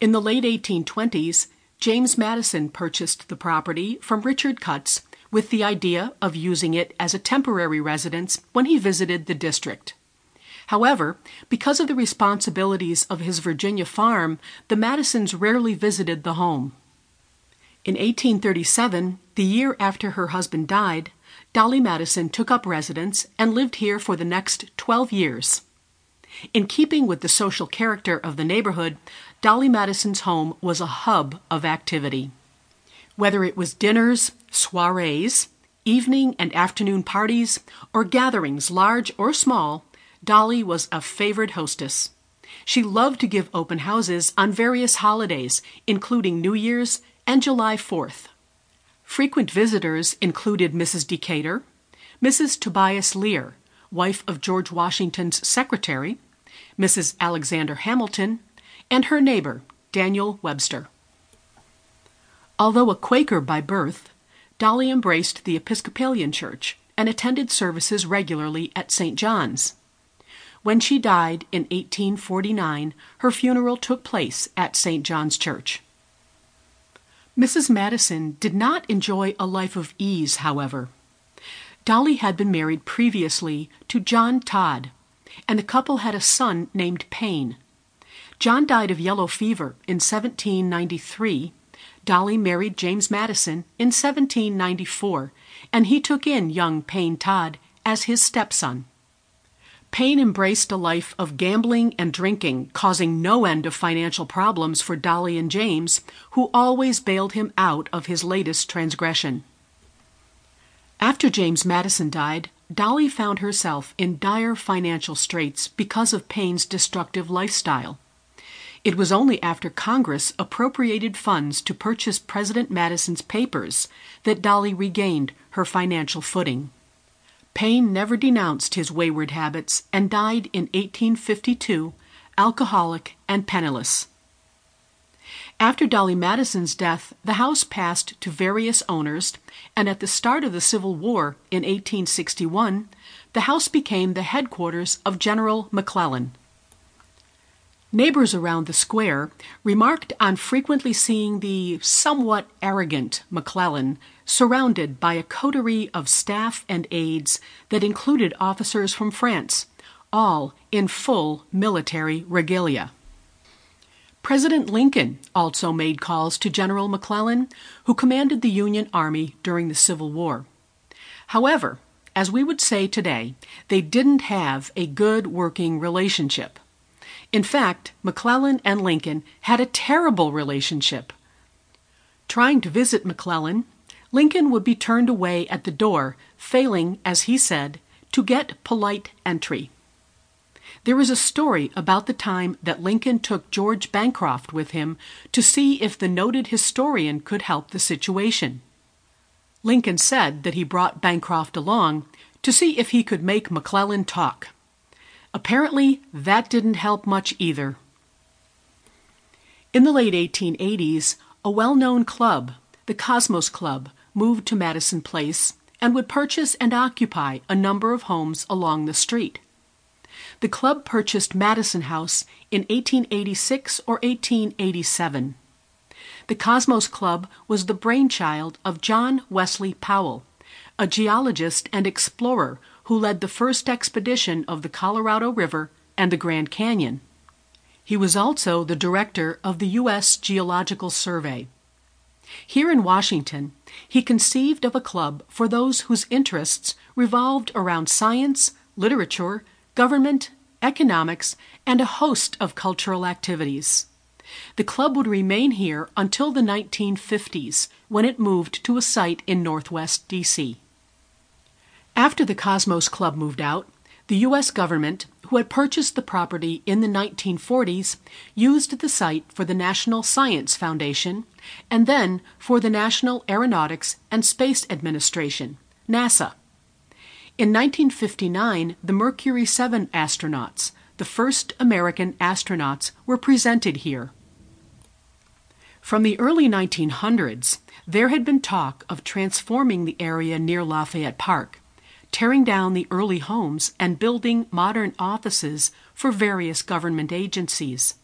In the late 1820s, James Madison purchased the property from Richard Cutts with the idea of using it as a temporary residence when he visited the district. However, because of the responsibilities of his Virginia farm, the Madisons rarely visited the home. In 1837, the year after her husband died, Dolly Madison took up residence and lived here for the next 12 years. In keeping with the social character of the neighborhood, Dolly Madison's home was a hub of activity. Whether it was dinners, soirees, evening and afternoon parties, or gatherings large or small, Dolly was a favored hostess. She loved to give open houses on various holidays, including New Year's and July 4th. Frequent visitors included Mrs. Decatur, Mrs. Tobias Lear, wife of George Washington's secretary, Mrs. Alexander Hamilton, and her neighbor, Daniel Webster. Although a Quaker by birth, Dolly embraced the Episcopalian Church and attended services regularly at St. John's. When she died in 1849, her funeral took place at St. John's Church. Mrs. Madison did not enjoy a life of ease, however. Dolly had been married previously to John Todd, and the couple had a son named Payne. John died of yellow fever in 1793. Dolly married James Madison in 1794, and he took in young Payne Todd as his stepson. Payne embraced a life of gambling and drinking, causing no end of financial problems for Dolly and James, who always bailed him out of his latest transgression. After James Madison died, Dolly found herself in dire financial straits because of Payne's destructive lifestyle. It was only after Congress appropriated funds to purchase President Madison's papers that Dolly regained her financial footing. Payne never denounced his wayward habits and died in 1852, alcoholic and penniless. After Dolly Madison's death, the house passed to various owners, and at the start of the Civil War in 1861, the house became the headquarters of General McClellan. Neighbors around the square remarked on frequently seeing the somewhat arrogant McClellan surrounded by a coterie of staff and aides that included officers from France, all in full military regalia. President Lincoln also made calls to General McClellan, who commanded the Union Army during the Civil War. However, as we would say today, they didn't have a good working relationship. In fact, McClellan and Lincoln had a terrible relationship. Trying to visit McClellan, Lincoln would be turned away at the door, failing, as he said, to get polite entry. There is a story about the time that Lincoln took George Bancroft with him to see if the noted historian could help the situation. Lincoln said that he brought Bancroft along to see if he could make McClellan talk. Apparently, that didn't help much either. In the late 1880s, a well known club, the Cosmos Club, moved to Madison Place and would purchase and occupy a number of homes along the street. The club purchased Madison House in 1886 or 1887. The Cosmos Club was the brainchild of John Wesley Powell, a geologist and explorer who led the first expedition of the Colorado River and the Grand Canyon. He was also the director of the U.S. Geological Survey. Here in Washington, he conceived of a club for those whose interests revolved around science, literature, government, economics, and a host of cultural activities. The club would remain here until the 1950s, when it moved to a site in northwest D.C. After the Cosmos Club moved out, the U.S. government, who had purchased the property in the 1940s, used the site for the National Science Foundation and then for the National Aeronautics and Space Administration, NASA. In 1959, the Mercury 7 astronauts, the first American astronauts, were presented here. From the early 1900s, there had been talk of transforming the area near Lafayette Park tearing down the early homes and building modern offices for various government agencies.